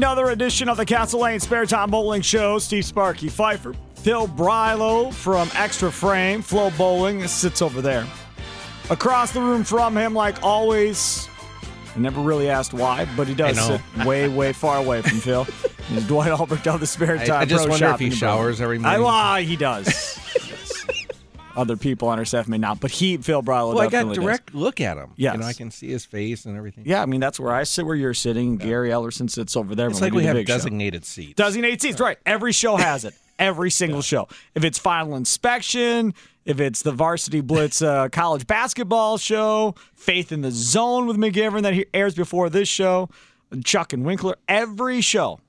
Another edition of the Castle Lane Spare Time Bowling Show. Steve Sparky Pfeiffer, Phil Brylo from Xtra Frame, FloBowling sits over there. Across the room from him, like always, I never really asked why, but he does sit way, way far away from Phil. He's Dwight Albert of the Spare I- Time I just Pro wonder if he showers every I morning. lie, he does. He does. Other people on our staff may not, but he, Phil Brylo, Well, I got definitely does. direct look at him. Yes. You know, I can see his face and everything. Yeah, I mean that's where I sit, where you're sitting. Gary Ellerson sits over there. It's like do we have big show. designated seats. Designated seats, right? Every show has it. Every single show. If it's final inspection, if it's the Varsity Blitz uh, college basketball show, Faith in the Zone with McGivern that he airs before this show, Chuck and Winkler, every show.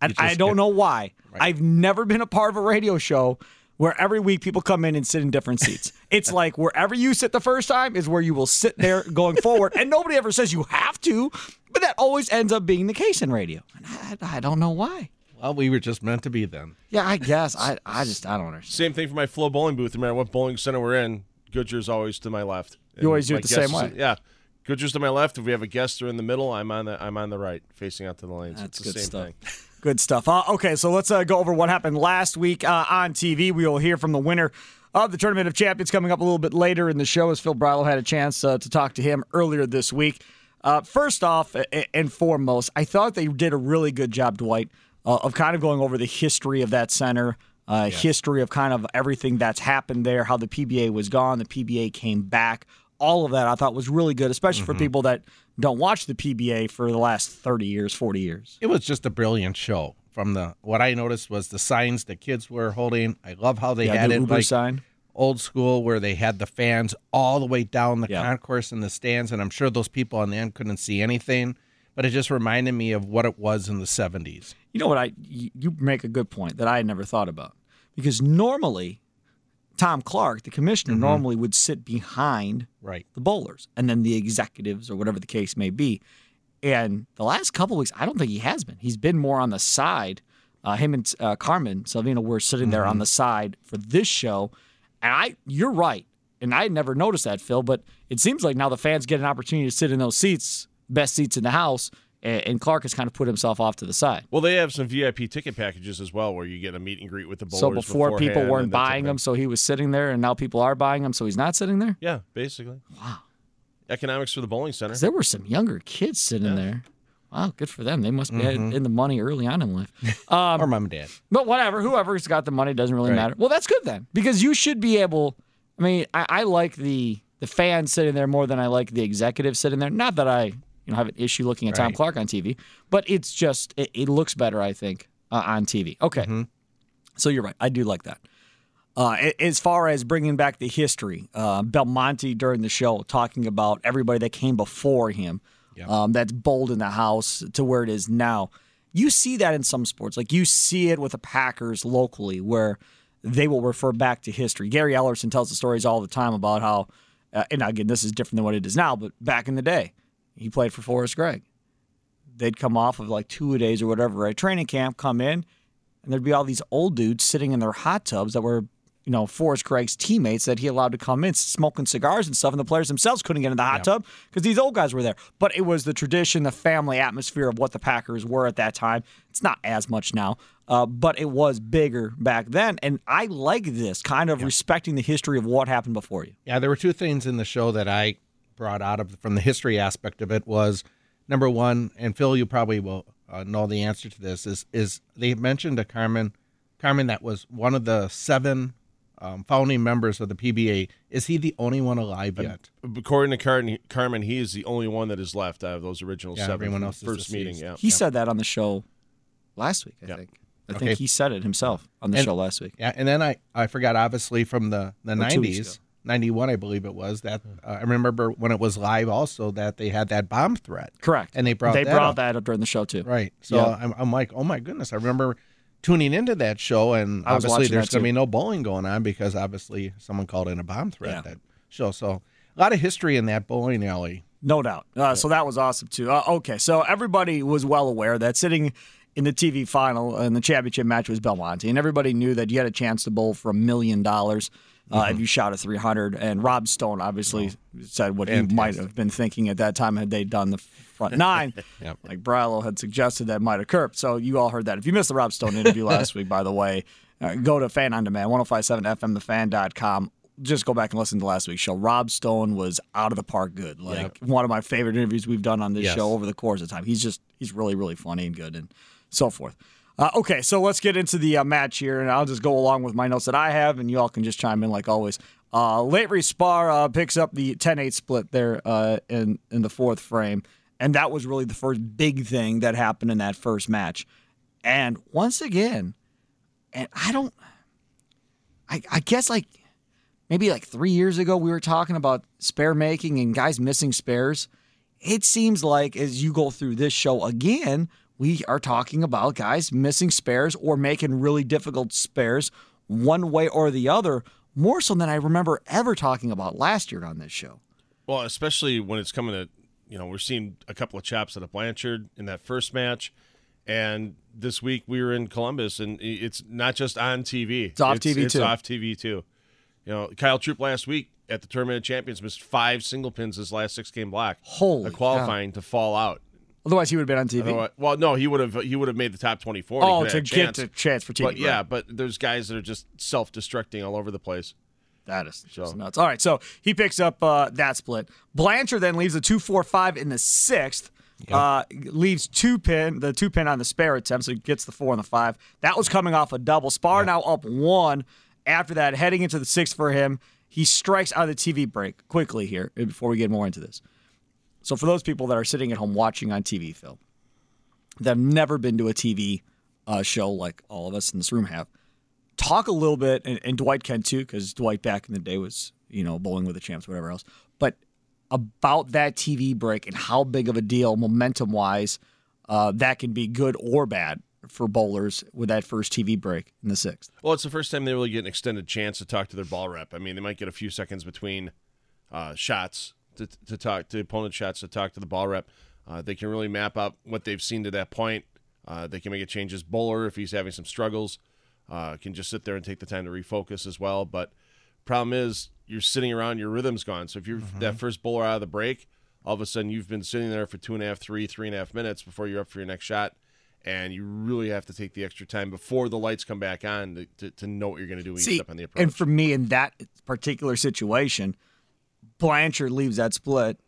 And I don't get- know why. I've never been a part of a radio show where every week people come in and sit in different seats. it's like wherever you sit the first time is where you will sit there going forward. And nobody ever says you have to, but that always ends up being the case in radio. And I, I don't know why. Well, we were just meant to be then. Yeah, I guess. I, I just I don't understand. Same thing for my FloBowling booth. No matter what bowling center we're in, Goodyear's always to my left. You always do it the guest same is- way. yeah, Goodyear's to my left. If we have a guest or in the middle, I'm on the I'm on the right, facing out to the lanes. That's it's the good same stuff. thing. Good stuff. Uh, okay, so let's uh, go over what happened last week uh, on TV. We will hear from the winner of the Tournament of Champions coming up a little bit later in the show as Phil Brylo had a chance uh, to talk to him earlier this week. Uh, first off and foremost, I thought they did a really good job, Dwight, uh, of kind of going over the history of that center, uh, history of kind of everything that's happened there, how the PBA was gone, the PBA came back. All of that I thought was really good, especially for mm-hmm. people that don't watch the PBA for the last 30 years, 40 years. It was just a brilliant show. From the what I noticed was the signs the kids were holding. I love how they Yeah, had the it Uber like sign. old school, where they had the fans all the way down the Yeah. concourse in the stands, and I'm sure those people on the end couldn't see anything. But it just reminded me of what it was in the '70s. You know what? I you make a good point that I had never thought about because normally Tom Clark, the commissioner, normally would sit behind Right. the bowlers and then the executives or whatever the case may be. And the last couple weeks, I don't think he has been. He's been more on the side. Uh, him and uh, Carmen Salvino were sitting there on the side for this show, and I, you're right, and I never noticed that, Phil. But it seems like now the fans get an opportunity to sit in those seats, best seats in the house, and, and Clark has kind of put himself off to the side. Well, they have some VIP ticket packages as well, where you get a meet and greet with the bowlers. So before people weren't buying them, so he was sitting there, and now people are buying them, so he's not sitting there. Yeah, basically. Wow. Economics for the bowling center. there were some younger kids sitting there. Wow, good for them. They must be Mm-hmm. in the money early on in life. Um, or mom and dad. But whatever, whoever's got the money doesn't really Right. matter. Well, that's good then, because you should be able. I mean, I, I like the the fans sitting there more than I like the executives sitting there. Not that I you don't have an issue looking at Tom Clark on TV, but it's just it, it looks better, I think, uh, on TV. Okay, Mm-hmm. so you're right. I do like that. Uh, as far as bringing back the history, uh, Belmonte during the show talking about everybody that came before him, um, that's bold in the house to where it is now. You see that in some sports, like you see it with the Packers locally, where they will refer back to history. Gary Ellerson tells the stories all the time about how, uh, and again, this is different than what it is now, but back in the day, he played for Forrest Gregg. They'd come off of like two a days or whatever at training camp, come in, and there'd be all these old dudes sitting in their hot tubs that were, you know, Forrest Gregg's teammates that he allowed to come in, smoking cigars and stuff, and the players themselves couldn't get in the hot tub because these old guys were there. But it was the tradition, the family atmosphere of what the Packers were at that time. It's not as much now, uh, but it was bigger back then. And I like this kind of respecting the history of what happened before you. Yeah, there were two things in the show that I brought out of from the history aspect of it was number one, and Phil, you probably will uh, know the answer to this is is they mentioned a Carmen, Carmen that was one of the seven um, founding members of the PBA. Is he the only one alive yet? According to Carmen, Carmen, he is the only one that is left out of those original Yeah, seven. everyone else the is first meeting. Yeah. He said that on the show last week, I Yeah. think. I Okay. think he said it himself on the And- show last week. Yeah, and then I I forgot obviously from the the Or two weeks nineties. Ago. 91 i believe it was that uh, i remember when it was live also that they had that bomb threat Correct. and they brought they that brought up. that up during the show too. Right. So Yeah. I'm, I'm like, oh my goodness. I remember tuning into that show, and obviously there's going to be no bowling going on because obviously someone called in a bomb threat Yeah. that show. So a lot of history in that bowling alley. No doubt. Uh, So that was awesome too. Uh, okay, so everybody was well aware that sitting in the TV final and the championship match was Belmonte, and everybody knew that you had a chance to bowl for a million dollars uh, Mm-hmm. if you shot a 300. And Rob Stone obviously said what he might have been thinking at that time had they done the front nine, Yep. like Brillo had suggested that might occur. So you all heard that. If you missed the Rob Stone interview last week, by the way, uh, go to Fan On Demand, 1057fmthefan.com. Just go back and listen to last week's show. Rob Stone was out of the park good. Like one of my favorite interviews we've done on this Yes. show over the course of time. He's just he's really really funny and good and so forth. Uh, okay, so let's get into the uh, match here, and I'll just go along with my notes that I have, and you all can just chime in like always. Uh, Spahr uh, picks up the 10-8 split there uh, in in the fourth frame, and that was really the first big thing that happened in that first match. And once again, and I don't, I, I guess like maybe like three years ago we were talking about spare making and guys missing spares. It seems like as you go through this show again, we are talking about guys missing spares or making really difficult spares one way or the other, more so than I remember ever talking about last year on this show. Well, especially when it's coming to, you know, we're seeing a couple of chaps at a Blanchard in that first match, and this week we were in Columbus, and it's not just on TV. It's off TV It's too. off TV too. You know, Kyle Troup last week at the Tournament of Champions missed five single pins his last six game block. Holy a qualifying to fall out. Otherwise, he would have been on TV. Otherwise- Well, no, he would have he would have made the top twenty four. oh, to get the chance for TV. But yeah, right. but there's guys that are just self destructing all over the place. That is just So- nuts. All right, so he picks up uh, that split. Blanchard then leaves a two four five in the sixth. Uh, leaves two pin the two pin on the spare attempt, so he gets the four and the five. That was coming off a double. Spahr now up one. After that, heading into the sixth for him, he strikes out of the TV break quickly here before we get more into this. So for those people that are sitting at home watching on TV, Phil, that have never been to a TV uh, show like all of us in this room have, talk a little bit, and, and Dwight can too, because Dwight back in the day was, you know, bowling with the champs, whatever else. But about that TV break and how big of a deal, momentum wise, uh, that can be good or bad for bowlers with that first TV break in the sixth. Well, it's the first time they really get an extended chance to talk to their ball rep. I mean, they might get a few seconds between uh, shots to, to talk to opponent shots to talk to the ball rep. Uh, they can really map out what they've seen to that point. Uh, they can make a change as bowler if he's having some struggles. Uh, can just sit there and take the time to refocus as well. But problem is, you're sitting around, your rhythm's gone. So if you're that first bowler out of the break, all of a sudden you've been sitting there for two and a half, three, three and a half minutes before you're up for your next shot. And you really have to take the extra time before the lights come back on to, to, to know what you're going to do when you See, step on the approach. and for me in that particular situation, Blanchard leaves that split,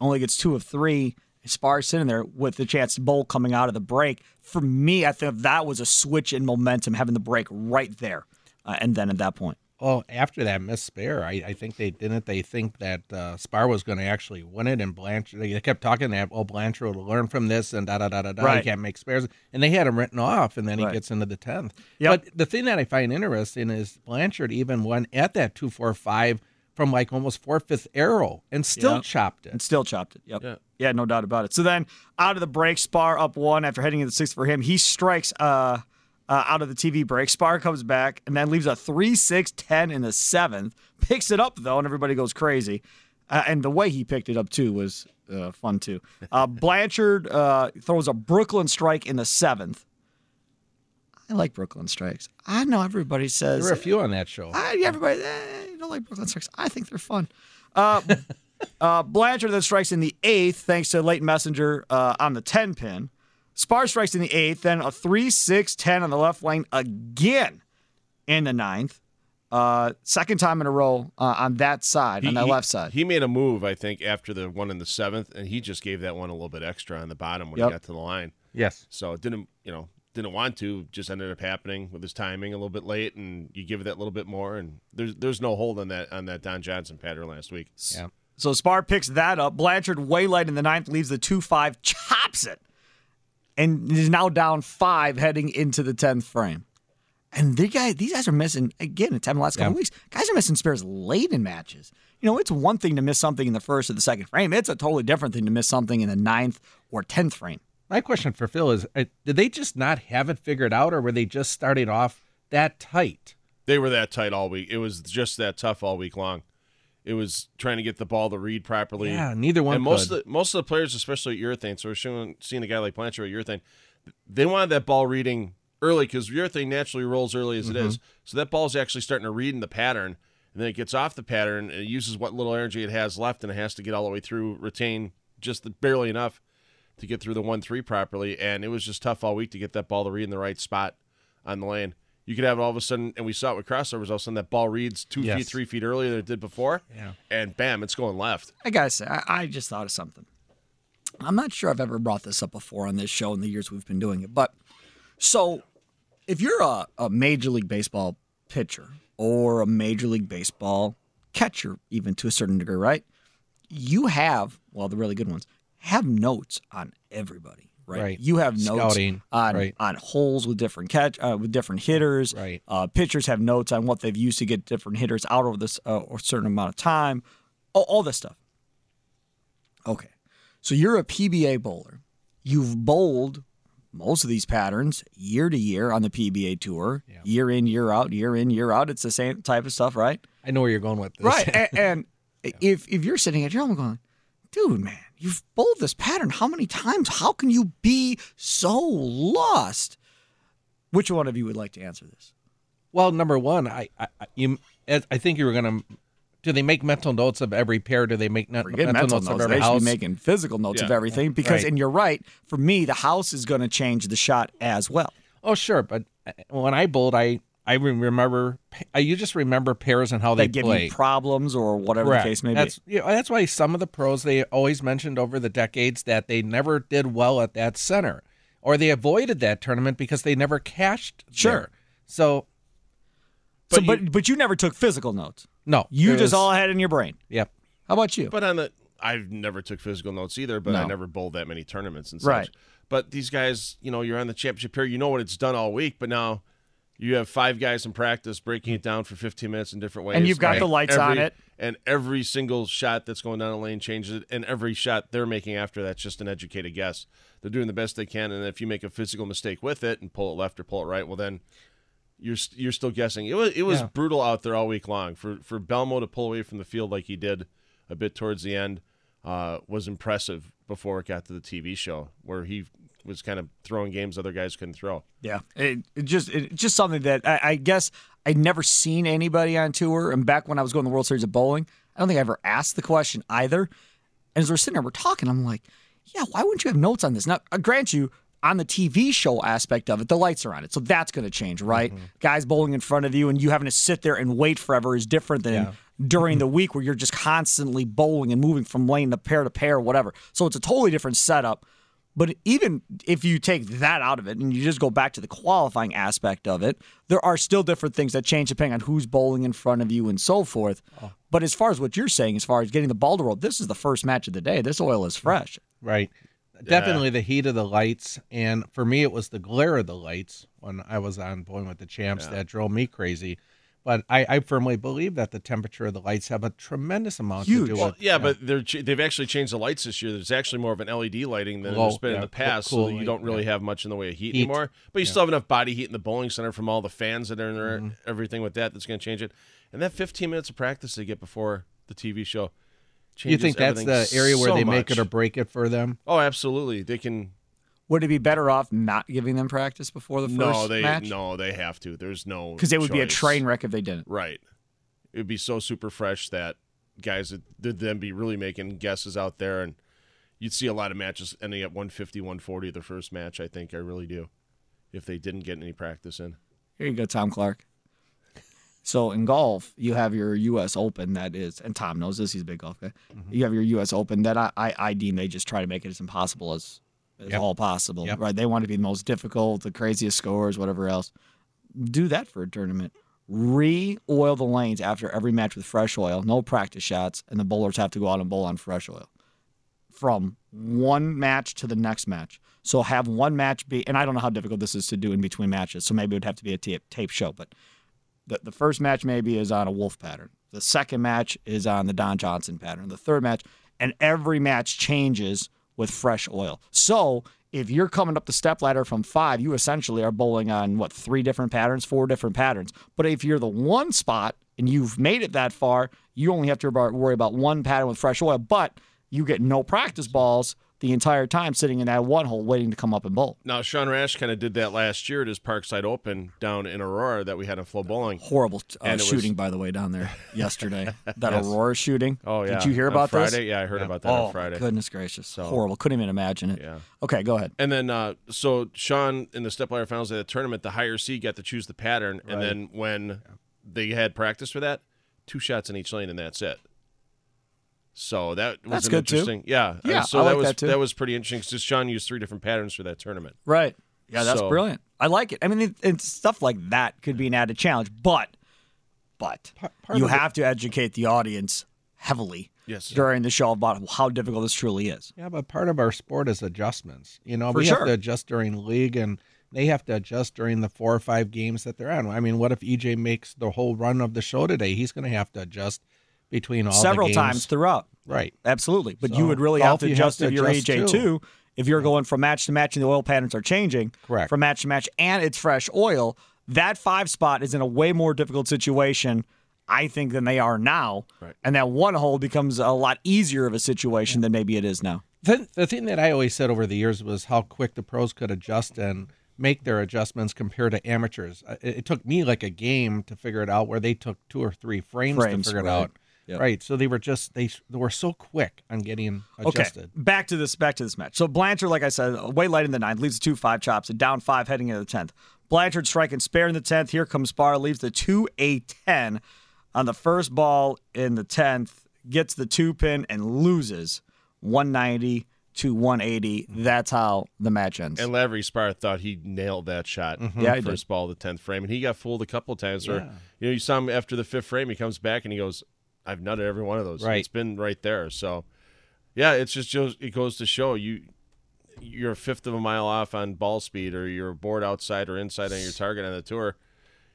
only gets two of three. Spahr sitting there with the chance to bowl coming out of the break. For me, I think that was a switch in momentum, having the break right there, uh, and then at that point. Well, after that missed spare, I, I think they didn't. They think that uh, Spahr was going to actually win it, and Blanchard. They kept talking that oh Blanchard will learn from this and da da da da da. Right. He can't make spares, and they had him written off, and then he Right. gets into the tenth. Yep. But the thing that I find interesting is Blanchard even went at that two four five from like almost four fifth arrow and still Yep. chopped it. and still chopped it. Yep. Yeah. Yeah, no doubt about it. So then out of the break, Spahr up one after heading into the sixth for him. He strikes uh, uh, out of the TV break. Spahr comes back and then leaves a 3 6 10 in the seventh. Picks it up, though, and everybody goes crazy. Uh, and the way he picked it up, too, was uh, fun, too. Uh, Blanchard uh, throws a Brooklyn strike in the seventh. I like Brooklyn strikes. I know everybody says There were a few on that show. I, everybody, eh, you don't like Brooklyn Strikes. I think they're fun. Uh, uh, Blanchard then strikes in the eighth, thanks to Leighton Messenger uh, on the 10 pin. Spahr strikes in the eighth, then a 3 6 10 on the left lane again in the ninth. Uh, second time in a row uh, on that side, on that left side. He made a move, I think, after the one in the seventh, and he just gave that one a little bit extra on the bottom when Yep. he got to the line. yes. So it didn't, you know, didn't want to. Just ended up happening with his timing a little bit late, and you give it that little bit more, and there's there's no hold on that on that Don Johnson pattern last week. Yeah. So Spahr picks that up. Blanchard way light in the ninth, leaves the 2 5, chops it, and is now down five heading into the 10th frame. And the guy, these guys are missing, again, in 10 the last couple Yeah. weeks, guys are missing spares late in matches. You know, it's one thing to miss something in the first or the second frame, it's a totally different thing to miss something in the ninth or 10th frame. My question for Phil is: uh, Did they just not have it figured out, or were they just starting off that tight? They were that tight all week. It was just that tough all week long. It was trying to get the ball to read properly. Yeah, neither one And most could. of the, most of the players, especially at urethane, so we're showing, seeing a guy like Blanchard at urethane, they wanted that ball reading early because urethane naturally rolls early as it is. So that ball is actually starting to read in the pattern, and then it gets off the pattern and it uses what little energy it has left, and it has to get all the way through, retain just the, barely enough to get through the one three properly. And it was just tough all week to get that ball to read in the right spot on the lane. You could have it all of a sudden, and we saw it with crossovers. All of a sudden, that ball reads two Yes. feet, three feet earlier than it did before, Yeah. and bam, it's going left. I gotta say, I, I just thought of something. I'm not sure I've ever brought this up before on this show in the years we've been doing it, but so if you're a, a Major League Baseball pitcher or a Major League Baseball catcher, even to a certain degree, right? You have, well, the really good ones have notes on everybody, right? Right. You have notes Scouting, on right. on holes with different catch uh, with different hitters. Right. Uh, pitchers have notes on what they've used to get different hitters out over this uh, or certain amount of time. All, all this stuff. Okay. So you're a PBA bowler. You've bowled most of these patterns year to year on the PBA tour, year in, year out, year in, year out. It's the same type of stuff, right? I know where you're going with this. Right. and and if if you're sitting at your home going, dude, man, you've bowled this pattern how many times? How can you be so lost? Which one of you would like to answer this? Well, number one, I, I, I- you, I think you were going to. Do they make mental notes of every pair? Do they make not, mental, mental notes, notes. of They every should house? be making physical notes of everything because, Right. and you're right. For me, the house is going to change the shot as well. oh, sure, but uh, when I bowled, I I remember. Uh, you just remember pairs and how They they, give play. you problems or whatever Correct. the case may that's, be. You know, that's why some of the pros they always mentioned over the decades that they never did well at that center, or they avoided that tournament because they never cashed. Sure. there. So so, But but you- but you never took physical notes. no, You just was- all had it in your brain. Yep. How about you? But on the, I've never took physical notes either, but I never bowled that many tournaments and such. Right. But these guys, you know, you're on the championship here. You know what it's done all week, but now you have five guys in practice breaking it down for 15 minutes in different ways. And you've got the lights on it. And every single shot that's going down the lane changes it. And every shot they're making after that's just an educated guess. They're doing the best they can. And if you make a physical mistake with it and pull it left or pull it right, well, then you're you're still guessing. It was it was Yeah. brutal out there all week long for for Belmo to pull away from the field like he did a bit towards the end uh, was impressive before it got to the TV show where he was kind of throwing games other guys couldn't throw. Yeah, it, it just it, just something that I, I guess I'd never seen anybody on tour. And back when I was going to the World Series of Bowling, I don't think I ever asked the question either. And as we're sitting there, we're talking. I'm like, yeah, why wouldn't you have notes on this? Now, I grant you, on the TV show aspect of it, the lights are on it, so that's going to change, right? Mm-hmm. Guys bowling in front of you, and you having to sit there and wait forever is different than during the week where you're just constantly bowling and moving from lane to pair to pair, or whatever. So it's a totally different setup. But even if you take that out of it and you just go back to the qualifying aspect of it, there are still different things that change depending on who's bowling in front of you and so forth. Oh. But as far as what you're saying, as far as getting the ball to roll, this is the first match of the day. This oil is fresh. Right. Definitely the heat of the lights. And for me, it was the glare of the lights when I was on Bowling with the Champs that drove me crazy. But I, I firmly believe that the temperature of the lights have a tremendous amount Huge. to do Well, with yeah, but they're they've actually changed the lights this year. There's actually more of an LED lighting than Low, there's been in the past, cool so you don't really yeah. have much in the way of heat, Heat. anymore. But you still have enough body heat in the bowling center from all the fans that are in there, Mm-hmm. everything with that that's going to change it. And that 15 minutes of practice they get before the TV show. You think that's the area where so they make it or break it for them? Oh, absolutely. They can. Would it be better off not giving them practice before the first No, they match? no, they have to. There's no Because it would be a train wreck if they didn't. Right. It would be so super fresh that guys would would then be really making guesses out there, and you'd see a lot of matches ending at 150, 140 the first match. I think I really do, if they didn't get any practice in. Here you go, Tom Clark. So in golf, you have your U.S. Open that is, and Tom knows this. He's a big golf guy. Mm-hmm. You have your U.S. Open that I, I, I deem they just try to make it as impossible as, as Yep. all possible. Yep. Right? They want to be the most difficult, the craziest scores, whatever else. Do that for a tournament. Re-oil the lanes after every match with fresh oil. No practice shots, and the bowlers have to go out and bowl on fresh oil from one match to the next match. So have one match be, and I don't know how difficult this is to do in between matches. So maybe it would have to be a tape, tape show. But the, the first match maybe is on a Wolf pattern. The second match is on the Don Johnson pattern. The third match, and every match changes with fresh oil. So if you're coming up the step ladder from five, you essentially are bowling on what three different patterns, four different patterns. But if you're the one spot and you've made it that far, you only have to worry about one pattern with fresh oil. But you get no practice balls the entire time sitting in that one hole waiting to come up and bowl. Now, Sean Rash kind of did that last year at his Parkside Open down in Aurora that we had in FloBowling. Horrible uh, And it was- shooting, by the way, down there yesterday. that Aurora shooting. Oh yeah, Did you hear On about Friday? this? Yeah, I heard about that oh, on Friday. goodness gracious. So, Horrible. Couldn't even imagine it. Yeah. Okay, go ahead. And then, uh, so Sean in the step ladder finals of the tournament, the higher seed got to choose the pattern, and then when they had practice for that, two shots in each lane, and that's it. So that was That's an good, too. interesting, yeah. uh, Yeah, so I that like was that, too. was pretty interesting because Sean used three different patterns for that tournament. Right. Yeah, that's So- brilliant. I like it. I mean, it, it's stuff like that could be an added challenge, but, but Pa- part you of it- have to educate the audience heavily Yes. during the show about how difficult this truly is. Yeah, but part of our sport is adjustments. You know, For we sure. have to adjust during league and they have to adjust during the four or five games that they're on. I mean, what if EJ makes the whole run of the show today? He's going to have to adjust between all the Several times throughout. Right. Absolutely. But So, you would really have to you have adjust to if you're adjust AJ too. If you're going from match to match and the oil patterns are changing Correct. from match to match and it's fresh oil, that five spot is in a way more difficult situation, I think, than they are now. Right. And that one hole becomes a lot easier of a situation than maybe it is now. The, the thing that I always said over the years was how quick the pros could adjust and make their adjustments compared to amateurs. Uh, It, it took me like a game to figure it out, where they took two or three frames, Frames, to figure right. it out. Yep. Right. So they were just they, they were so quick on getting adjusted. Okay, back to this. Back to this match. So Blanchard, like I said, way late in the ninth, leaves the two five chops and down five heading into the tenth. Blanchard striking spare in the tenth. Here comes Spahr, leaves the two a ten on the first ball in the tenth. Gets the two pin and loses one ninety to one eighty. That's how the match ends. And Lavery Spahr thought he nailed that shot. Mm-hmm. Yeah, he first ball of the tenth frame, and he got fooled a couple of times. Where you know you saw him after the fifth frame, he comes back and he goes, "I've nutted every one of those. Right. It's been right there." So, yeah, it's just it goes to show you you're a fifth of a mile off on ball speed, or you're bored outside or inside on your target on the tour.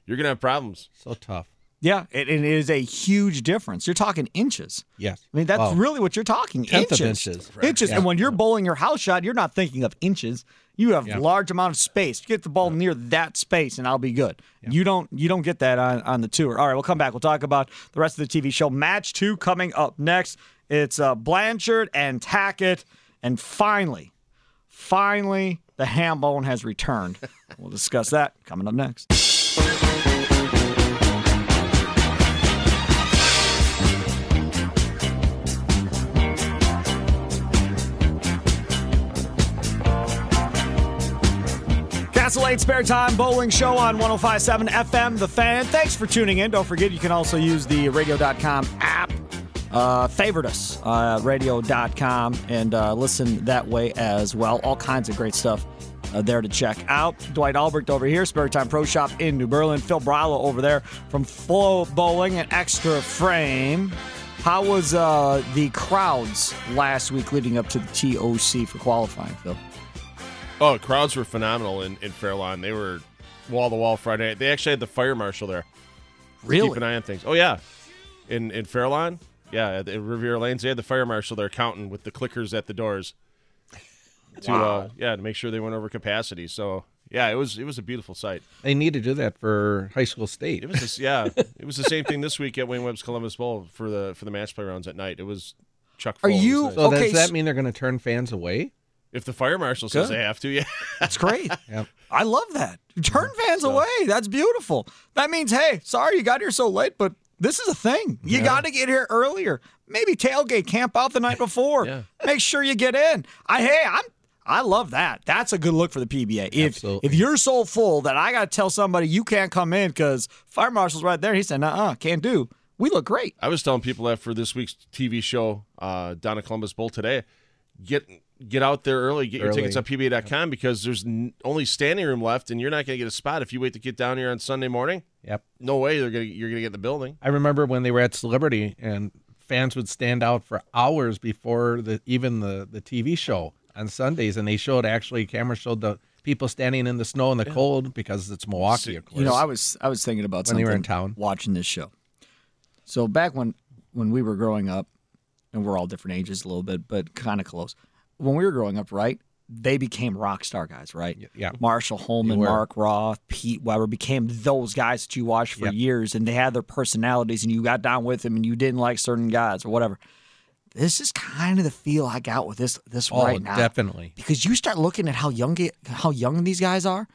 You're gonna have problems. So tough. Yeah, it, it is a huge difference. You're talking inches. Yes. I mean, that's Wow. really what you're talking. Tenth inches. inches. Inches. Yeah. And when you're bowling your house shot, you're not thinking of inches. You have Yeah. large amount of space. Get the ball near that space, and I'll be good. You don't. You don't get that on on the tour. All right, we'll come back. We'll talk about the rest of the TV show. Match two coming up next. It's uh, Blanchard and Tackett, and finally, finally, the ham bone has returned. we'll discuss that coming up next. 8 Spare Time Bowling Show on 1057 FM The Fan. Thanks for tuning in. Don't forget, you can also use the radio.com app uh, favorite us, uh, radio.com, and uh, listen that way as well. All kinds of great stuff uh, there to check out. Dwight Albrecht over here, Spare Time Pro Shop in New Berlin. Phil Bryla over there from FloBowling and Xtra Frame. How was uh, the crowds last week leading up to the TOC for qualifying, Phil? Oh, crowds were phenomenal in, in Fairlawn. They were wall to wall Friday night. They actually had the fire marshal there. Really? Keep an eye on things. Oh yeah, in in Fairlawn, yeah, at the Riviera Lanes, they had the fire marshal there counting with the clickers at the doors. To Wow. uh, yeah, to make sure they went over capacity. So yeah, it was it was a beautiful sight. They need to do that for high school state. It was this, yeah, it was the same thing this week at Wayne Webb's Columbus Bowl for the for the match play rounds at night. It was Chuck. Are full. It you- nice. So Okay, does that mean they're going to turn fans away? If the fire marshal says Good. they have to, yeah. That's great. Yep. I love that. Turn fans away. That's beautiful. That means, hey, sorry you got here so late, but this is a thing. You got to get here earlier. Maybe tailgate, camp out the night before. Yeah. Make sure you get in. I hey, I'm I love that. That's a good look for the PBA. If Absolutely. if you're so full that I got to tell somebody you can't come in because fire marshal's right there, he said, "Uh, can't do." We look great. I was telling people after this week's TV show uh, down at Columbus Bowl today, get get out there early, get your tickets on PBA.com because there's n- only standing room left, and you're not going to get a spot if you wait to get down here on Sunday morning. Yep. No way they're gonna you're going to get in the building. I remember when they were at Celebrity and fans would stand out for hours before the even the, the TV show on Sundays, and they showed actually cameras showed the people standing in the snow and the cold because it's Milwaukee, of course. You know, I was I was thinking about When you something were in town. watching this show. So back when when we were growing up, and we're all different ages a little bit, but kind of close. When we were growing up, right? They became rock star guys, right? yeah. Marshall Holman. Mark Roth, Pete Weber became those guys that you watched for Yep. years, and they had their personalities, and you got down with them, and you didn't like certain guys or whatever. This is kind of the feel I got with this this oh, right now definitely. because you start looking at how young how young these guys are,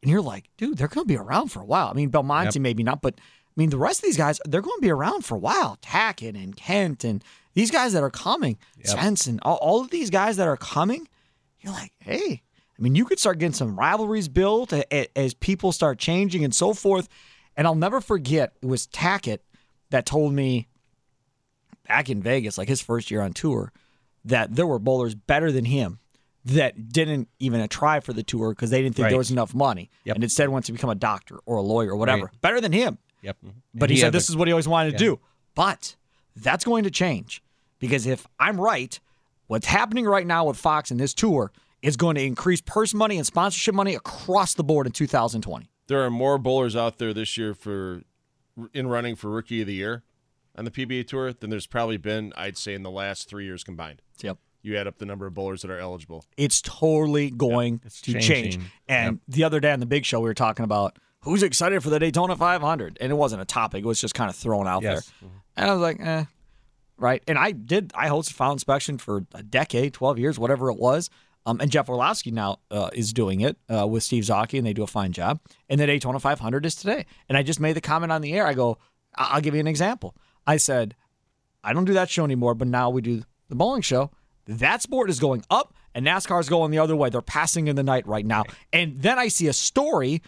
and you're like, dude, they're going to be around for a while. I mean, Belmonte Yep. maybe not, but I mean, the rest of these guys, they're going to be around for a while. Tackett and Kent and these guys that are coming, Yep. Svensson, all, all of these guys that are coming, you're like, hey, I mean, you could start getting some rivalries built as people start changing and so forth. And I'll never forget, it was Tackett that told me back in Vegas, like his first year on tour, that there were bowlers better than him that didn't even try for the tour because they didn't think Right. there was enough money Yep. and instead went to become a doctor or a lawyer or whatever. Right. Better than him. Yep. But And he, said this is what he always wanted to do. But that's going to change because if I'm right, what's happening right now with Fox and this tour is going to increase purse money and sponsorship money across the board in 2020. There are more bowlers out there this year for in running for Rookie of the Year on the PBA Tour than there's probably been, I'd say, in the last three years combined. Yep. You add up the number of bowlers that are eligible. It's totally going it's to change. changing. And the other day on the big show, we were talking about who's excited for the Daytona 500. And it wasn't a topic, it was just kind of thrown out Yes. there. And I was like, eh. Right. And I did, I hosted Final Inspection for a decade, 12 years, whatever it was. Um, and Jeff Orlowski now uh, is doing it uh, with Steve Zocchi, and they do a fine job. And the Daytona 500 is today. And I just made the comment on the air. I go, I- I'll give you an example. I said, I don't do that show anymore, but now we do the bowling show. That sport is going up, and NASCAR is going the other way. They're passing in the night right now. And then I see a story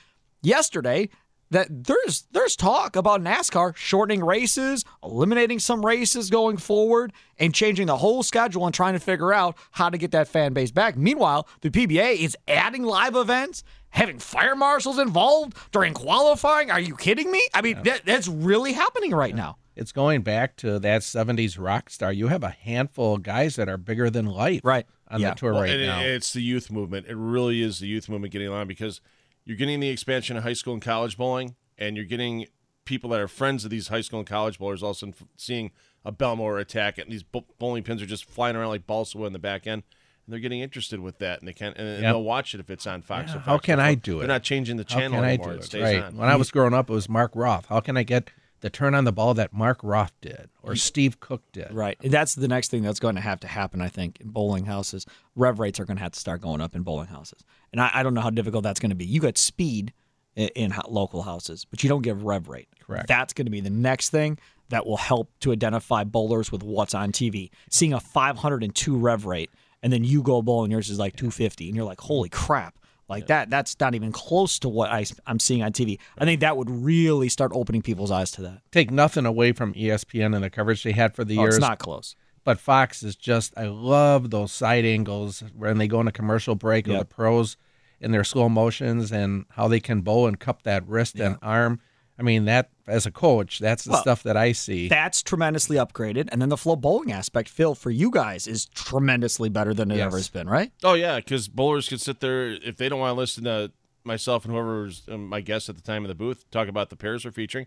yesterday that there's there's talk about NASCAR shortening races, eliminating some races going forward, and changing the whole schedule and trying to figure out how to get that fan base back. Meanwhile, the PBA is adding live events, having fire marshals involved during qualifying. Are you kidding me? I mean, that, that's really happening right now. It's going back to that '70s rock star. You have a handful of guys that are bigger than life, Right. on Yeah. the tour Well, right and it- now. it's the youth movement. It really is the youth movement getting along because you're getting the expansion of high school and college bowling, and you're getting people that are friends of these high school and college bowlers all of a sudden seeing a Belmore attack, and these bowling pins are just flying around like balsa in the back end. And they're getting interested with that, and they can and, Yep. they'll watch it if it's on Fox. Yeah, or how Fox can I do it? They're not changing the How channel anymore. do It it? stays Right. on. When I was growing up, it was Mark Roth. How can I get the turn on the ball that Mark Roth did or mm. Steve Cook did? Right. That's the next thing that's going to have to happen, I think, in bowling houses. Rev rates are going to have to start going up in bowling houses. And I, I don't know how difficult that's going to be. You got speed in, in local houses, but you don't give rev rate. Correct. That's going to be the next thing that will help to identify bowlers with what's on TV. Seeing a 502 rev rate, and then you go bowl and yours is like 250, and you're like, holy crap. Like that, that's not even close to what I, I'm seeing on TV. I think that would really start opening people's eyes to that. Take nothing away from ESPN and the coverage they had for the Oh, years. it's not close. but Fox is just I love those side angles when they go in a commercial break of Yep. the pros in their slow motions and how they can bow and cup that wrist and arm. I mean that as a coach, that's the Well, stuff that I see. That's tremendously upgraded. And then the FloBowling aspect, Phil, for you guys is tremendously better than it Yes. ever has been, right? Oh yeah, because bowlers could sit there if they don't want to listen to myself and whoever was um, my guest at the time in the booth talk about the pairs we're featuring.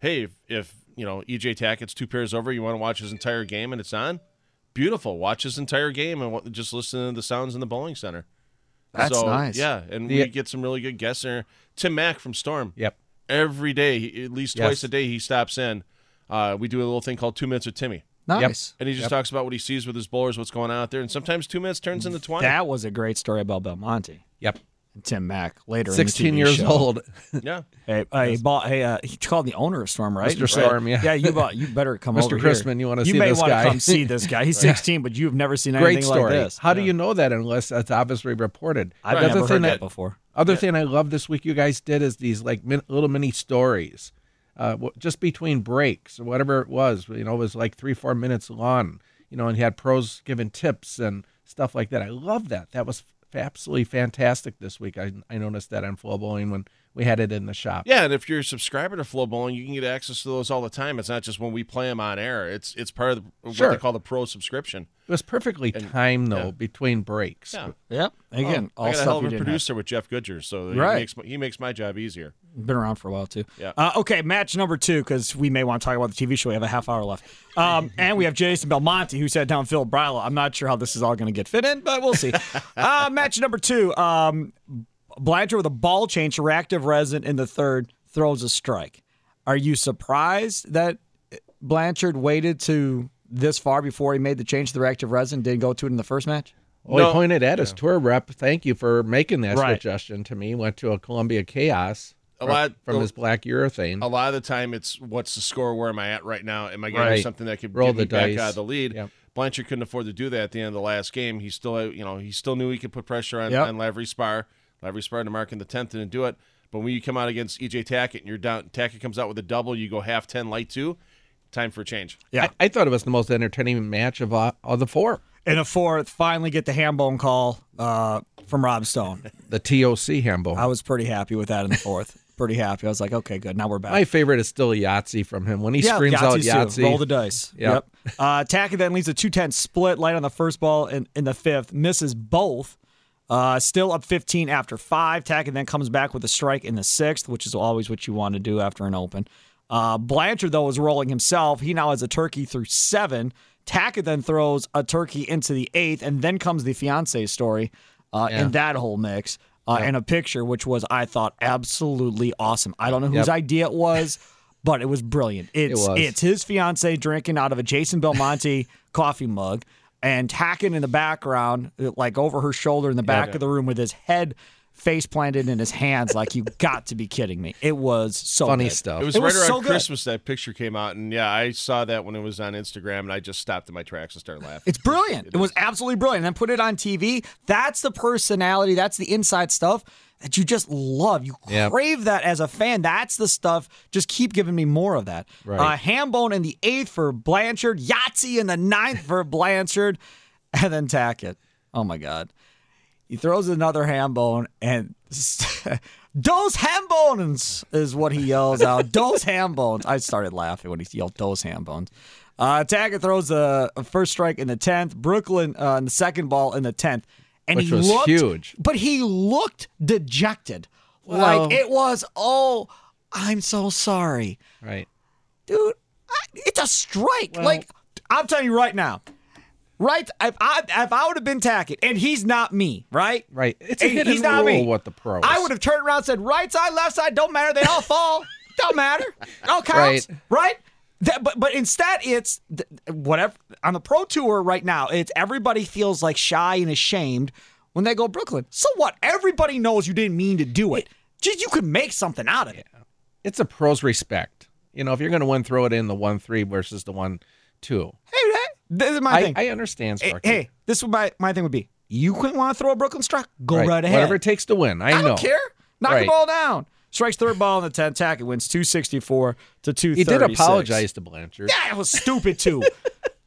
Hey, if, if you know EJ Tackett's two pairs over, you want to watch his entire game and it's on. Beautiful. Watch his entire game and just listen to the sounds in the bowling center. That's So, nice. Yeah, and The- we get some really good guests there. Tim Mack from Storm. yep. Every day, at least Yes. twice a day, he stops in. Uh, we do a little thing called Two Minutes with Timmy. Nice. And he just talks about what he sees with his bowlers, what's going on out there. And sometimes two minutes turns into 20. That was a great story about Belmonte Yep. And Tim Mack later. in the 16 years show. old. yeah. Hey, hey, bought, hey, uh, he called the owner of Storm, right? Mr. Right. Storm, yeah. Yeah, you bought, you better come Mr. over Chrisman, here. you wanna see this guy? You may wanna come see this guy. He's 16, but you've never seen anything Great story. like this. How do you know that unless that's obviously reported? I've The other never thing heard that before. Other thing I love this week you guys did is these like min- little mini stories, uh, just between breaks or whatever it was. You know, it was like three four minutes long. You know, and he had pros giving tips and stuff like that. I love that. That was f- absolutely fantastic this week. I I noticed that on FloBowling when we had it in the shop. Yeah, and if you're a subscriber to FloBowling, you can get access to those all the time. It's not just when we play them on air. It's it's part of the, Sure. what they call the pro subscription. It was perfectly timed though yeah. between breaks. Yeah. Yep. Again, Oh, all I got a stuff hell of a didn't have. producer with Jeff Goodger, so Right. he, makes, he makes my job easier. Been around for a while too. Yeah. Uh, okay, match number two because we may want to talk about the TV show. We have a half hour left, um, and we have Jason Belmonte who sat down Phil Bryla. I'm not sure how this is all going to get fit in, but we'll see. uh, match number two: um, Blanchard with a ball change, to reactive resin in the third throws a strike. Are you surprised that Blanchard waited to this far before he made the change to the reactive resin? Didn't go to it in the first match. Well, No. he pointed at his tour rep. Thank you for making that Right. suggestion to me. Went to a Columbia Chaos A lot- from his black urethane. A lot of the time, it's what's the score? Where am I at right now? Am I getting Right. something that could Roll get me the back dice. out of the lead? Yep. Blanchard couldn't afford to do that at the end of the last game. He still, you know, he still knew he could put pressure on, Yep. on Lavery Spahr. Lavery Spahr to mark in the tenth didn't do it. But when you come out against EJ Tackett and you're down, Tackett comes out with a double, you go half ten, light two. Time for a change. Yeah. I, I thought it was the most entertaining match of uh, of the four. In a fourth, finally get the ham bone call uh, from Rob Stone. The TOC handball. I was pretty happy with that in the fourth. Pretty happy. I was like, okay, good. Now we're back. My favorite is still Yahtzee from him when he yeah, screams out Yahtzee's too. Yahtzee. Roll the dice. Yep. Yep. Uh, Tackett then leads a 2-10 split, light on the first ball in, in the fifth, misses both. Uh, still up 15 after five. Tackett then comes back with a strike in the sixth, which is always what you want to do after an open. Uh, Blanchard, though, is rolling himself. He now has a turkey through seven. Tackett then throws a turkey into the eighth, and then comes the fiance story uh, Yeah. in that whole mix. Uh, And a picture, which was, I thought, absolutely awesome. I don't know whose Yep. idea it was, but it was brilliant. It's was. it's his fiance drinking out of a Jason Belmonte coffee mug and Tackett in the background, like over her shoulder in the back of the room with his head face planted in his hands. Like you got to be kidding me! It was so Funny good. stuff. It was It right was around so good. Christmas that picture came out, and yeah, I saw that when it was on Instagram, and I just stopped in my tracks and started laughing. It's brilliant. It, was absolutely brilliant. And then put it on TV. That's the personality. That's the inside stuff that you just love. You Yep. crave that as a fan. That's the stuff. Just keep giving me more of that. Right. Uh, Hambone in the eighth for Blanchard. Yahtzee in the ninth for Blanchard. And then Tackett. Oh my God. He throws another ham bone and those ham bones is what he yells out. Those ham bones. I started laughing when he yelled those ham bones. Uh, Tackett throws a, a first strike in the tenth. Brooklyn uh, in the second ball in the tenth, and Which he was looked, huge. But he looked dejected, Well- like it was. Oh, I'm so sorry, right. dude. I, it's a strike. like I'm telling you right now. Right, if I if I would have been Tackett, and he's not me, right? Right. It's a he's not me. what the pros. I would have turned around and said, right side, left side, don't matter. They all fall. don't matter. All counts. Right. Right? That- but but instead, it's whatever. On the pro tour right now, it's everybody feels like shy and ashamed when they go Brooklyn. So what? Everybody knows you didn't mean to do it. Just you could make something out of it. It's a pros respect. You know, if you're going to win, throw it in the one three versus the one two. Hey, this is my I, thing. I understand, Hey, Sparky. hey, this is what my, my thing would be. You couldn't want to throw a Brooklyn strike? Go right, ahead. Whatever it takes to win. I, I know. don't care. Knock the ball down. Strikes third ball in the 10th tack. It wins 264 to He did apologize to Blanchard. Yeah, it was stupid too.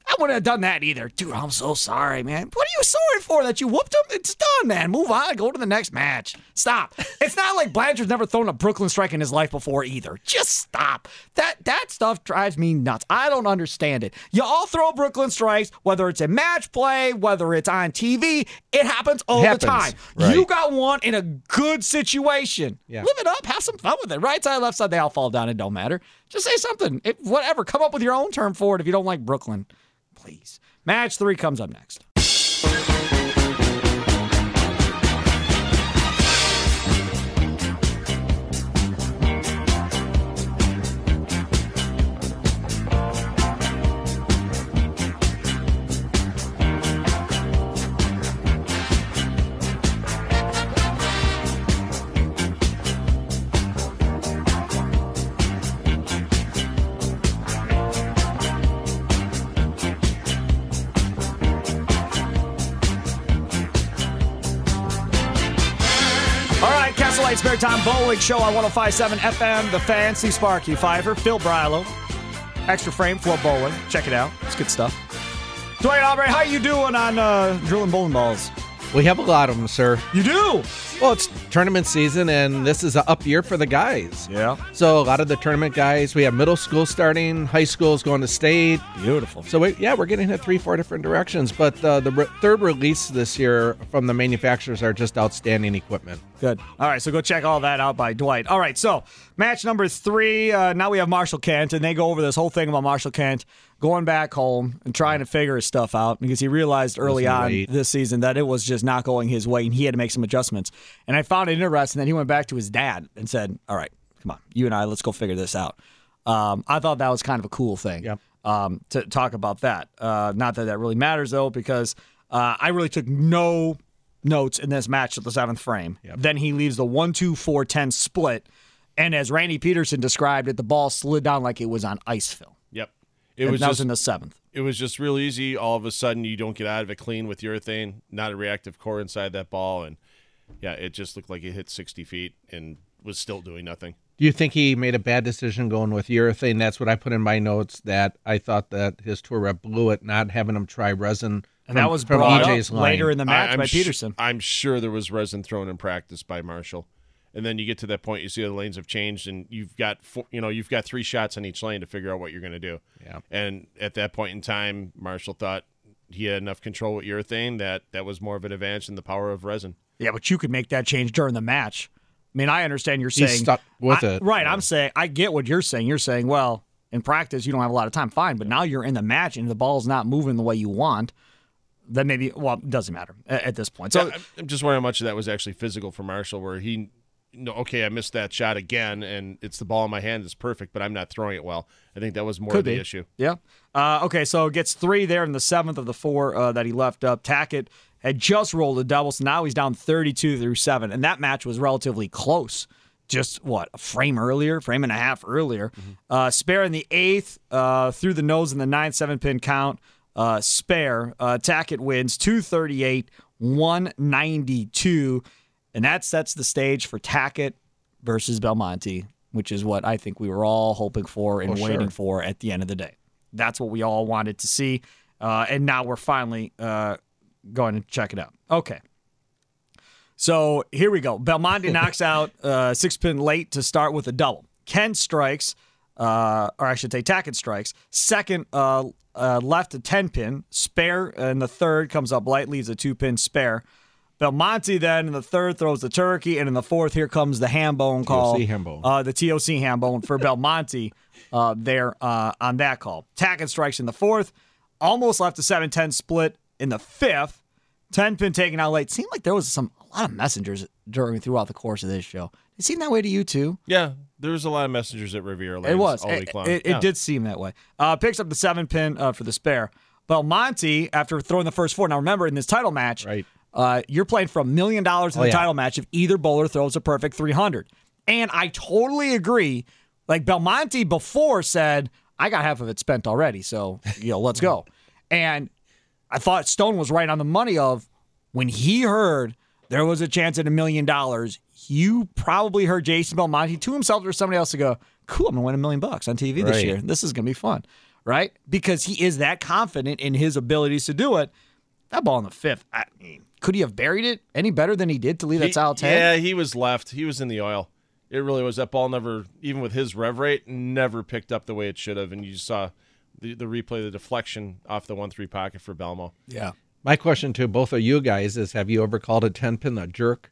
I wouldn't have done that either. Dude, I'm so sorry, man. What are you sorry for? That you whooped him? It's done, man. Move on. Go to the next match. Stop. It's not like Blanchard's never thrown a Brooklyn strike in his life before either. Just stop. That that stuff drives me nuts. I don't understand it. You all throw Brooklyn strikes, whether it's in match play, whether it's on TV. It happens all Happens, the time. right. You got one in a good situation. Yeah. Live it up. Have some fun with it. Right side, left side, they all fall down. It don't matter. Just say something. It, whatever. Come up with your own term for it if you don't like Brooklyn. Please. Match three comes up next. Spare Time Bowling Show on 1057 FM, The Fancy Sparky Fiver, Phil Brylow, Xtra Frame FloBowling. Check it out. It's good stuff. Dwayne Aubrey, how you doing on uh, drilling bowling balls? We have a lot of them, sir. You do? Well, it's tournament season, and this is an up year for the guys. Yeah. So a lot of the tournament guys, we have middle school starting, high school's going to state. Beautiful. So we, yeah, we're getting hit three, four different directions. But uh, the re- third release this year from the manufacturers are just outstanding equipment. Good. All right, so go check all that out by Dwight. All right, so match number three. Uh, now we have Marshall Kent, and they go over this whole thing about Marshall Kent going back home and trying to figure his stuff out because he realized early on weight. this season that it was just not going his way, and he had to make some adjustments. And I found it interesting that he went back to his dad and said, "All right, come on, you and I, let's go figure this out." Um, I thought that was kind of a cool thing. Yep. Um, to talk about that. Uh, not that that really matters though, because uh, I really took no notes in this match at the seventh frame. Then he leaves the one, two, four, ten split, and as Randy Pedersen described it, the ball slid down like it was on ice film. Yep. It And was that just was in the seventh. it was just real easy. All of a sudden, you don't get out of it clean with urethane, not a reactive core inside that ball, and yeah, it just looked like it hit 60 feet and was still doing nothing. Do you think he made a bad decision going with urethane? That's what I put in my notes. That I thought that his tour rep blew it, not having him try resin. And that was from brought EJ's up line. later in the match I- I'm by sh- Pedersen. I'm sure there was resin thrown in practice by Marshall. And then you get to that point, you see the lanes have changed, and you've got four, you know you've got three shots on each lane to figure out what you're going to do. Yeah. And at that point in time, Marshall thought he had enough control with urethane that that was more of an advantage than the power of resin. Yeah, but you could make that change during the match. I mean, I understand you're He's saying stuck with I- it. Right. I'm saying I get what you're saying. You're saying, well, in practice you don't have a lot of time. Fine, but now you're in the match and the ball's not moving the way you want. Then maybe well, it doesn't matter at, at this point. So So I'm just wondering how much of that was actually physical for Marshall, where he, no, okay, I missed that shot again, and it's the ball in my hand that's perfect, but I'm not throwing it well. I think that was more Could of the be. issue. Yeah. Uh, okay, so gets three there in the seventh of the four uh, that he left up. Tackett had just rolled a double, so now he's down 32 through seven. And that match was relatively close. Just what, a frame earlier, frame and a half earlier. Uh, spare in the eighth, uh, through the nose in the ninth, seven pin count. Uh, spare. Uh, Tackett wins 238, 192. And that sets the stage for Tackett versus Belmonte, which is what I think we were all hoping for and Oh, sure. waiting for at the end of the day. That's what we all wanted to see. Uh, and now we're finally uh, going to check it out. Okay. So here we go. Belmonte knocks out uh, six pin late to start with a double. Ken strikes, uh, or I should say, Tackett strikes. Second, uh, uh, left a 10 pin. Spare and the third comes up light, leaves a two pin spare. Belmonte then in the third throws the turkey, and in the fourth, here comes the ham bone call. ham bone. Uh, the TOC ham bone for Belmonte uh, there uh, on that call. Tackett strikes in the fourth. Almost left a 7 10 split in the fifth. 10 pin taken out late. Seemed like there was some a lot of messengers during throughout the course of this show. It seemed that way to you too. Yeah, there was a lot of messengers at Riviera Lanes It was. all It, week long. it- it Yeah. did seem that way. Uh, picks up the seven pin uh, for the spare. Belmonte, after throwing the first four, now remember in this title match, Right. Uh, you're playing for a million dollars in Oh, the yeah. title match if either bowler throws a perfect 300. And I totally agree. Like Belmonte before said, I got half of it spent already, so you know, let's go. And I thought Stone was right on the money of when he heard there was a chance at a million dollars, you probably heard Jason Belmonte to himself or somebody else to go, cool, I'm going to win a million bucks on TV this year. This is going to be fun, right? Because he is that confident in his abilities to do it. That ball in the fifth, I mean, could he have buried it any better than he did to leave that He- solid 10? Yeah, he was left. He was in the oil. It really was. That ball never, even with his rev rate, never picked up the way it should have. And you saw the, the replay, the deflection off the 1 3 pocket for Belmo. Yeah. My question to both of you guys is: Have you ever called a ten pin a jerk?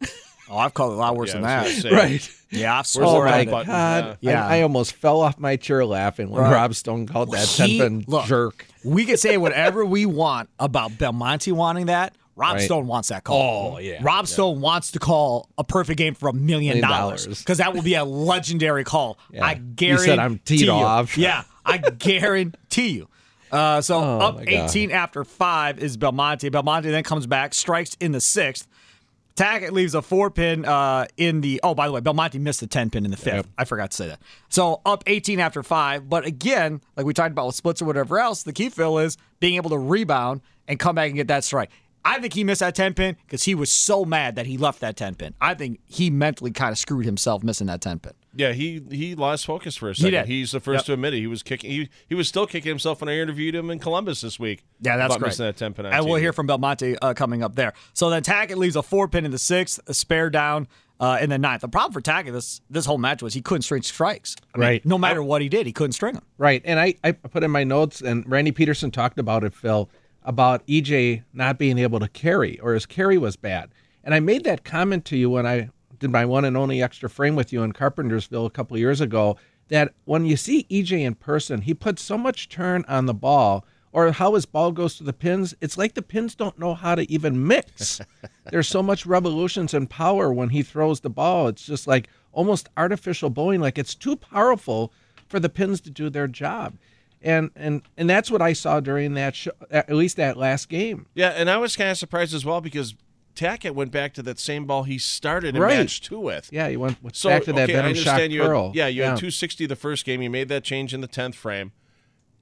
Oh, I've called it a lot worse Yeah, than that. gonna. Uh, yeah, I've Where's Oh swore my right button? god! Yeah. I, I almost fell off my chair laughing when Right. Rob Stone called that He- ten pin look, jerk. We can say whatever we want about Belmonte wanting that. Rob Right. Stone wants that call. Oh, yeah. Rob Stone wants to call a perfect game for a million dollars because that will be a legendary call. Yeah. I You guarantee. said I'm teed you. off. Yeah, I guarantee you. Uh, so Oh, up 18 after five is Belmonte. Belmonte then comes back, strikes in the sixth. Tackett leaves a four pin uh, in the. Oh, by the way, Belmonte missed the 10 pin in the fifth. Yep. I forgot to say that. So up 18 after five. But again, like we talked about with splits or whatever else, the key, fill is being able to rebound and come back and get that strike. I think he missed that 10 pin because he was so mad that he left that 10 pin. I think he mentally kind of screwed himself missing that 10 pin. Yeah, he he lost focus for a second. did. He's the first Yep. to admit it. He was kicking. He, he was still kicking himself when I interviewed him in Columbus this week. Yeah, that's about great. Missing that ten pin And we'll hear from Belmonte uh, coming up there. So then Tackett leaves a four pin in the sixth, a spare down uh, in the ninth. The problem for Tackett this this whole match was he couldn't string strikes. I mean, Right. No matter what he did, he couldn't string them. Right. And I, I put in my notes, and Randy Pedersen talked about it, Phil, about EJ not being able to carry or his carry was bad. And I made that comment to you when I did my one and only extra frame with you in Carpentersville a couple of years ago that when you see EJ in person, he puts so much turn on the ball or how his ball goes to the pins. It's like the pins don't know how to even mix. There's so much revolutions and power when he throws the ball. It's just like almost artificial bowling. Like it's too powerful for the pins to do their job. And and and that's what I saw during that show, at least that last game. Yeah, and I was kind of surprised as well because Tackett went back to that same ball he started in Right. match two with. Yeah, he went So back to that okay, venom shock you. curl. Had, yeah, you had 260 the first game. You made that change in the 10th frame.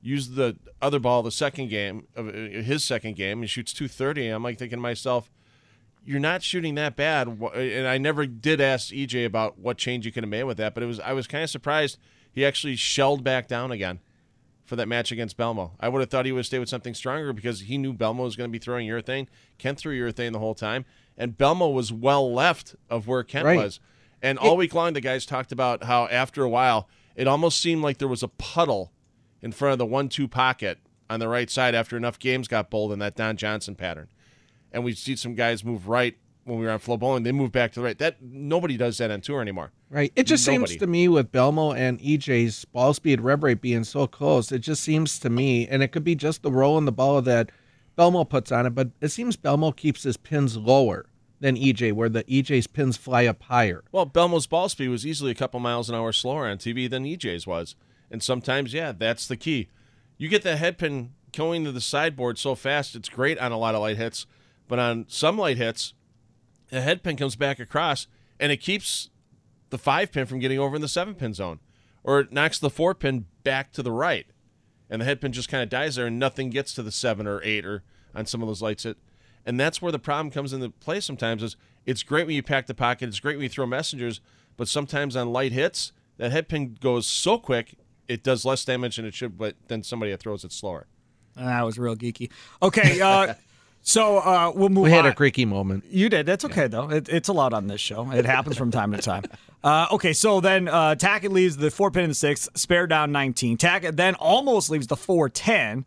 Used the other ball the second game of uh, his second game. He shoots 230. I'm like thinking to myself, you're not shooting that bad. And I never did ask EJ about what change you could have made with that, but it was I was kind of surprised he actually shelled back down again for that match against Belmo. I would have thought he would stay with something stronger because he knew Belmo was going to be throwing urethane. Kent threw urethane the whole time, and Belmo was well left of where Kent Right. was. And all week long, the guys talked about how after a while, it almost seemed like there was a puddle in front of the one-two pocket on the right side after enough games got bowled in that Don Johnson pattern. And we see some guys move right when we were on FloBowling. They moved back to the right. That nobody does that on tour anymore. Right. It just Nobody. seems to me with Belmo and EJ's ball speed rev rate being so close, it just seems to me, and it could be just the roll in the ball that Belmo puts on it, but it seems Belmo keeps his pins lower than EJ, where the EJ's pins fly up higher. Well, Belmo's ball speed was easily a couple miles an hour slower on TV than EJ's was. And sometimes, yeah, that's the key. You get the head pin going to the sideboard so fast, it's great on a lot of light hits. But on some light hits, the head pin comes back across and it keeps the five pin from getting over in the seven pin zone. Or it knocks the four pin back to the right. And the head pin just kind of dies there and nothing gets to the seven or eight or on some of those lights it. And that's where the problem comes into play sometimes is it's great when you pack the pocket, it's great when you throw messengers, but sometimes on light hits, that head pin goes so quick it does less damage than it should, but then somebody that throws it slower. That was real geeky. Okay, uh, so uh, we'll move We had on. a creaky moment. You did. That's okay though. It, it's allowed on this show. It happens from time to time. Uh, okay, so then uh, Tackett leaves the four pin in the sixth, spare down 19. Tackett then almost leaves the four ten.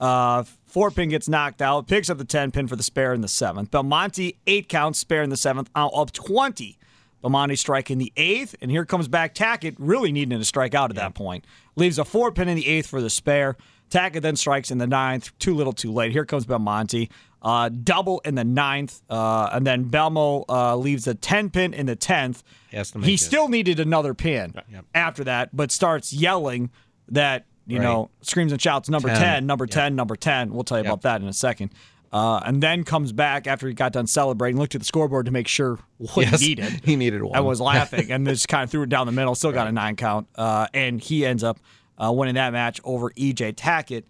Uh, four pin gets knocked out, picks up the ten pin for the spare in the seventh. Belmonte eight counts, spare in the seventh, out up 20. Belmonte strike in the eighth, and here comes back Tackett, really needing to strike out at that point. Leaves a four pin in the eighth for the spare. Tackett then strikes in the ninth, too little, too late. Here comes Belmonte. Uh, double in the ninth, uh, and then Belmo uh, leaves a 10 pin in the 10th. Has to he still needed another pin after that, but starts yelling that, you Right. know, screams and shouts, number 10, 10. number 10, number 10. We'll tell you about that in a second. Uh, and then comes back after he got done celebrating, looked at the scoreboard to make sure what Yes, he needed. he needed one. I was laughing and just kind of threw it down the middle. Still got a nine count, uh, and he ends up uh, winning that match over EJ Tackett.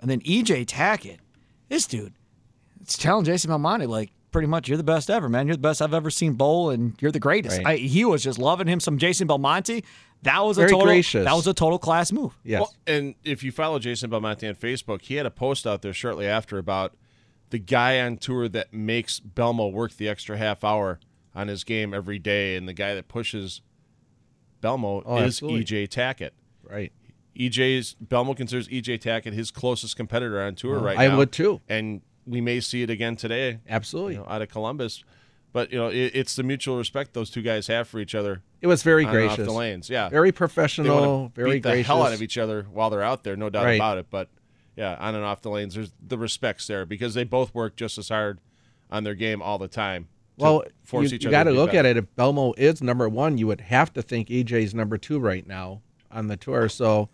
And then EJ Tackett, this dude, telling Jason Belmonte like pretty much you're the best ever, man. You're the best I've ever seen bowl, and you're the greatest. Right. I, he was just loving him some Jason Belmonte. That was a total. gracious. That was a total class move. Yes. Well, and if you follow Jason Belmonte on Facebook, he had a post out there shortly after about the guy on tour that makes Belmo work the extra half hour on his game every day, and the guy that pushes Belmo Oh, is absolutely. EJ Tackett. right. EJ's Belmo considers EJ Tackett his closest competitor on tour right I now. I would too. and we may see it again today. Absolutely. you know, out of Columbus. But you know, it, it's the mutual respect those two guys have for each other It was very gracious. off the lanes. Yeah, Very professional. Very beat the hell out of each other while they're out there, no doubt Right. about it. But yeah, on and off the lanes, there's the respects there because they both work just as hard on their game all the time. Well, force you, each you got to to look better. at it. If Belmo is number one, you would have to think EJ's number two right now on the tour. So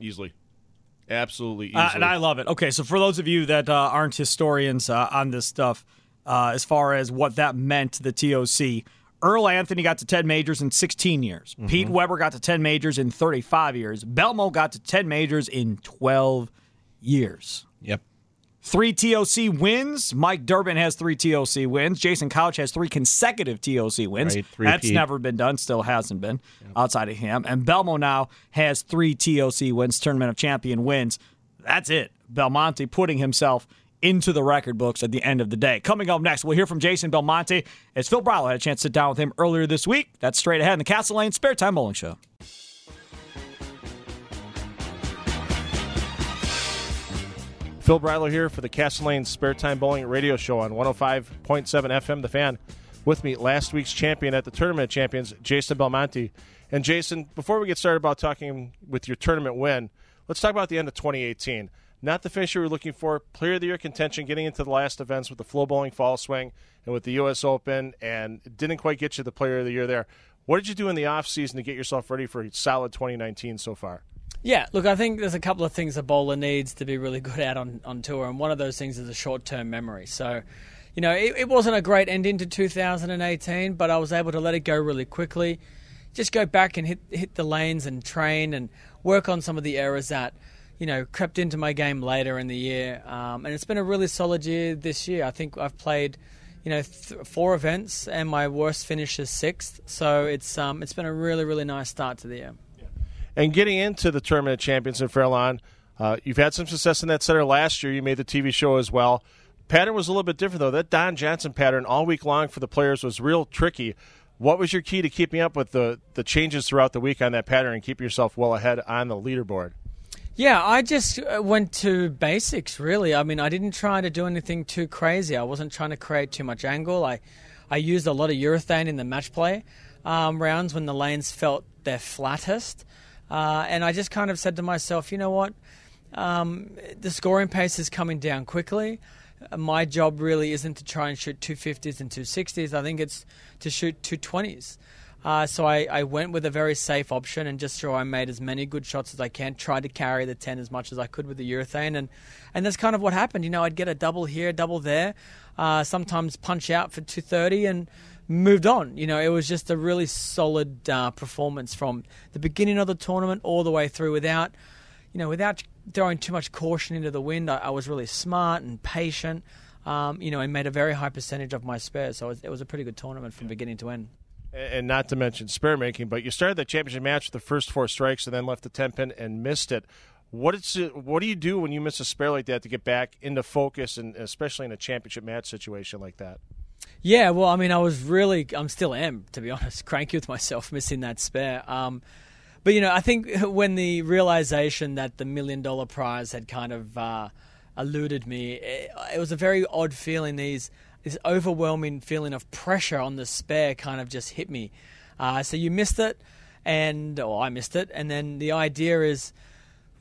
easily, absolutely. Uh, and I love it. Okay, so for those of you that uh, aren't historians uh, on this stuff, uh, as far as what that meant to the TOC, Earl Anthony got to 10 majors in 16 years. Pete Weber got to 10 majors in 35 years. Belmo got to 10 majors in 12 years. yep. Three TOC wins. Mike Durbin has three TOC wins. Jason Couch has three consecutive TOC wins. Right, That's never been done. Still hasn't been outside of him. And Belmo now has three TOC wins, Tournament of Champion wins. That's it. Belmonte putting himself into the record books at the end of the day. Coming up next, we'll hear from Jason Belmonte as Phil Brylow had a chance to sit down with him earlier this week. That's straight ahead in the Castle Lane Spare Time Bowling Show. Phil Brylow here for the Castle Lane Spare Time Bowling Radio Show on 105.7 FM. The fan with me, last week's champion at the Tournament Champions, Jason Belmonte. And Jason, before we get started about talking with your tournament win, let's talk about the end of 2018. Not the finish you were looking for, player of the year contention, getting into the last events with the FloBowling fall swing and with the U.S. Open, and didn't quite get you the player of the year there. What did you do in the off season to get yourself ready for a solid 2019 so far? Yeah, look, I think there's a couple of things a bowler needs to be really good at on, on tour, and one of those things is a short term memory. So, you know, it, it wasn't a great ending to 2018, but I was able to let it go really quickly. Just go back and hit hit the lanes and train and work on some of the errors that, you know, crept into my game later in the year. Um, and it's been a really solid year this year. I think I've played, you know, th- four events, and my worst finish is sixth. So it's um, it's been a really really nice start to the year. And getting into the Tournament of Champions in Fairlawn, uh, you've had some success in that center last year. You made the TV show as well. Pattern was a little bit different, though. That Don Johnson pattern all week long for the players was real tricky. What was your key to keeping up with the, the changes throughout the week on that pattern and keep yourself well ahead on the leaderboard? Yeah, I just uh, went to basics really. I mean, I didn't try to do anything too crazy. I wasn't trying to create too much angle. I, I used a lot of urethane in the match play um, rounds when the lanes felt their flattest. Uh, and I just kind of said to myself, you know what? Um, the scoring pace is coming down quickly. My job really isn't to try and shoot 250s and 260s. I think it's to shoot 220s. Uh, so I, I went with a very safe option and just so I made as many good shots as I can. Tried to carry the 10 as much as I could with the urethane. And, and that's kind of what happened. You know, I'd get a double here, double there. Uh, sometimes punch out for 230 and moved on. You know, it was just a really solid uh, performance from the beginning of the tournament all the way through without, you know, without throwing too much caution into the wind. I, I was really smart and patient. Um, you know, and made a very high percentage of my spares. So it was, it was a pretty good tournament from beginning to end. And not to mention spare making, but you started the championship match with the first four strikes and then left the 10 pin and missed it. What is it, what do you do when you miss a spare like that to get back into focus and especially in a championship match situation like that? Yeah, well, I mean, I was really, I'm still am, to be honest, cranky with myself missing that spare. Um, but, you know, I think when the realization that the million dollar prize had kind of uh, eluded me, it, it was a very odd feeling. These, this overwhelming feeling of pressure on the spare kind of just hit me. Uh, so you missed it, and, or I missed it, and then the idea is,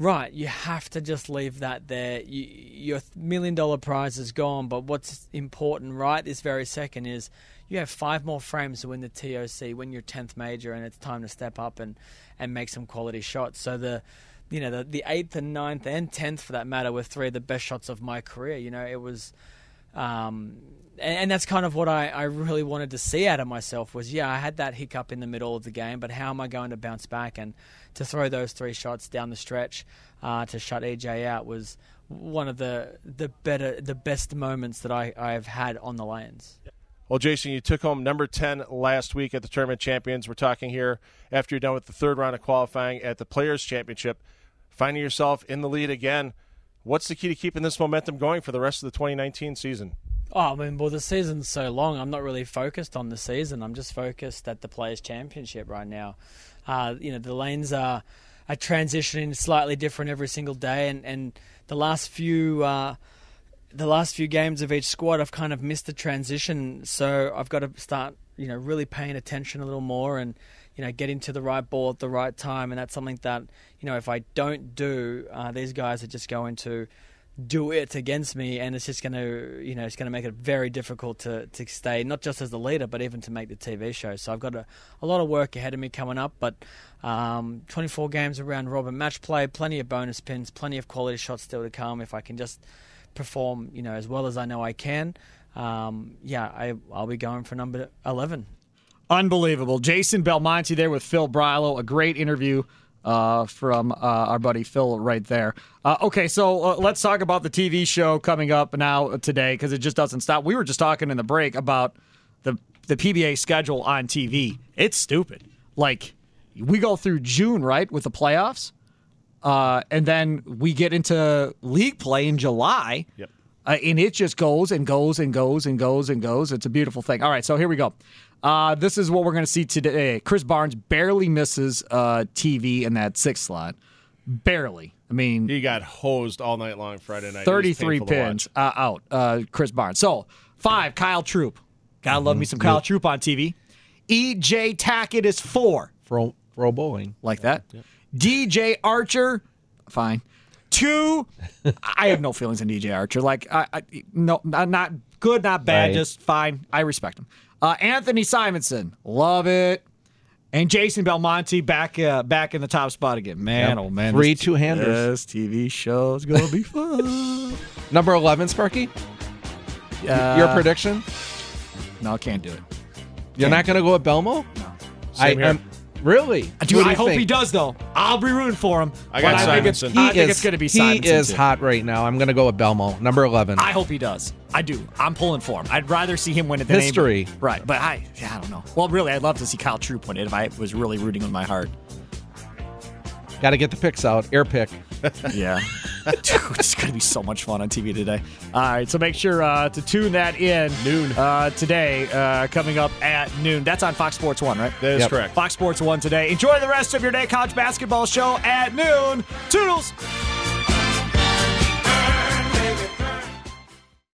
Right, you have to just leave that there. You, your million dollar prize is gone, but what's important right this very second is you have five more frames to win the TOC, win your tenth major, and it's time to step up and, and make some quality shots. So the you know the the eighth and ninth and tenth for that matter were three of the best shots of my career. You know it was. Um, and, and that's kind of what I, I really wanted to see out of myself was yeah I had that hiccup in the middle of the game but how am I going to bounce back and to throw those three shots down the stretch uh, to shut EJ out was one of the the better, the best moments that I I've had on the Lions. Well, Jason, you took home number 10 last week at the Tournament Champions. We're talking here after you're done with the third round of qualifying at the Players' Championship. Finding yourself in the lead again. What's the key to keeping this momentum going for the rest of the 2019 season? Oh, I mean, well, the season's so long. I'm not really focused on the season. I'm just focused at the Players' Championship right now. Uh, you know, the lanes are, are transitioning slightly different every single day, and, and the last few uh, the last few games of each squad, I've kind of missed the transition. So I've got to start, you know, really paying attention a little more and you know, getting to the right ball at the right time, and that's something that you know, if I don't do, uh, these guys are just going to do it against me, and it's just going to, you know, it's going to make it very difficult to, to stay, not just as the leader, but even to make the TV show. So I've got a, a lot of work ahead of me coming up, but um, 24 games around robin match play, plenty of bonus pins, plenty of quality shots still to come. If I can just perform, you know, as well as I know I can, um, yeah, I, I'll be going for number 11. Unbelievable. Jason Belmonte there with Phil Brylow. A great interview uh, from uh, our buddy Phil right there. Uh, okay, so uh, let's talk about the TV show coming up now today because it just doesn't stop. We were just talking in the break about the the PBA schedule on TV. It's stupid. Like we go through June right with the playoffs, uh, and then we get into league play in July. Yep. Uh, and it just goes and goes and goes and goes and goes. It's a beautiful thing. All right, so here we go. Uh, this is what we're going to see today. Chris Barnes barely misses uh, TV in that sixth slot. Barely. I mean, He got hosed all night long Friday night. 33 painful pins uh, out. Uh, Chris Barnes. So five, Kyle Troup. Gotta love me some Kyle Troup on TV. EJ Tackett is four. Pro, pro bowling. Like that. DJ Archer, fine. Two, I have no feelings in DJ Archer. Like, I, I no, not, not good, not bad, Right. just fine. I respect him. Uh, Anthony Simonson, love it. And Jason Belmonte back uh, back in the top spot again. Man, Yep. oh man. Three this- two-handers. This TV show's gonna be fun. Number 11, Sparky? Uh, Your prediction? No, I can't do it. You're not going to go with Belmo? No. Same here. am- really? Dude, I hope think? he does though. I'll be rooting for him. I got but I think it's, Simonson. I He think is, it's gonna be he Simonson. is too. hot right now. I'm going to go with Belmo, number 11. I hope he does. I do. I'm pulling for him. I'd rather see him win it than History. anybody. Right, but I, yeah, I don't know. Well, really, I'd love to see Kyle Troup win it if I was really rooting with my heart. Got to get the picks out. Air pick. Yeah. Dude, it's going to be so much fun on TV today. All right, so make sure uh, to tune that in noon uh, today, uh, coming up at noon. That's on Fox Sports 1, right? That is Yep. correct. Fox Sports 1 today. Enjoy the rest of your day. College basketball show at noon. Toodles.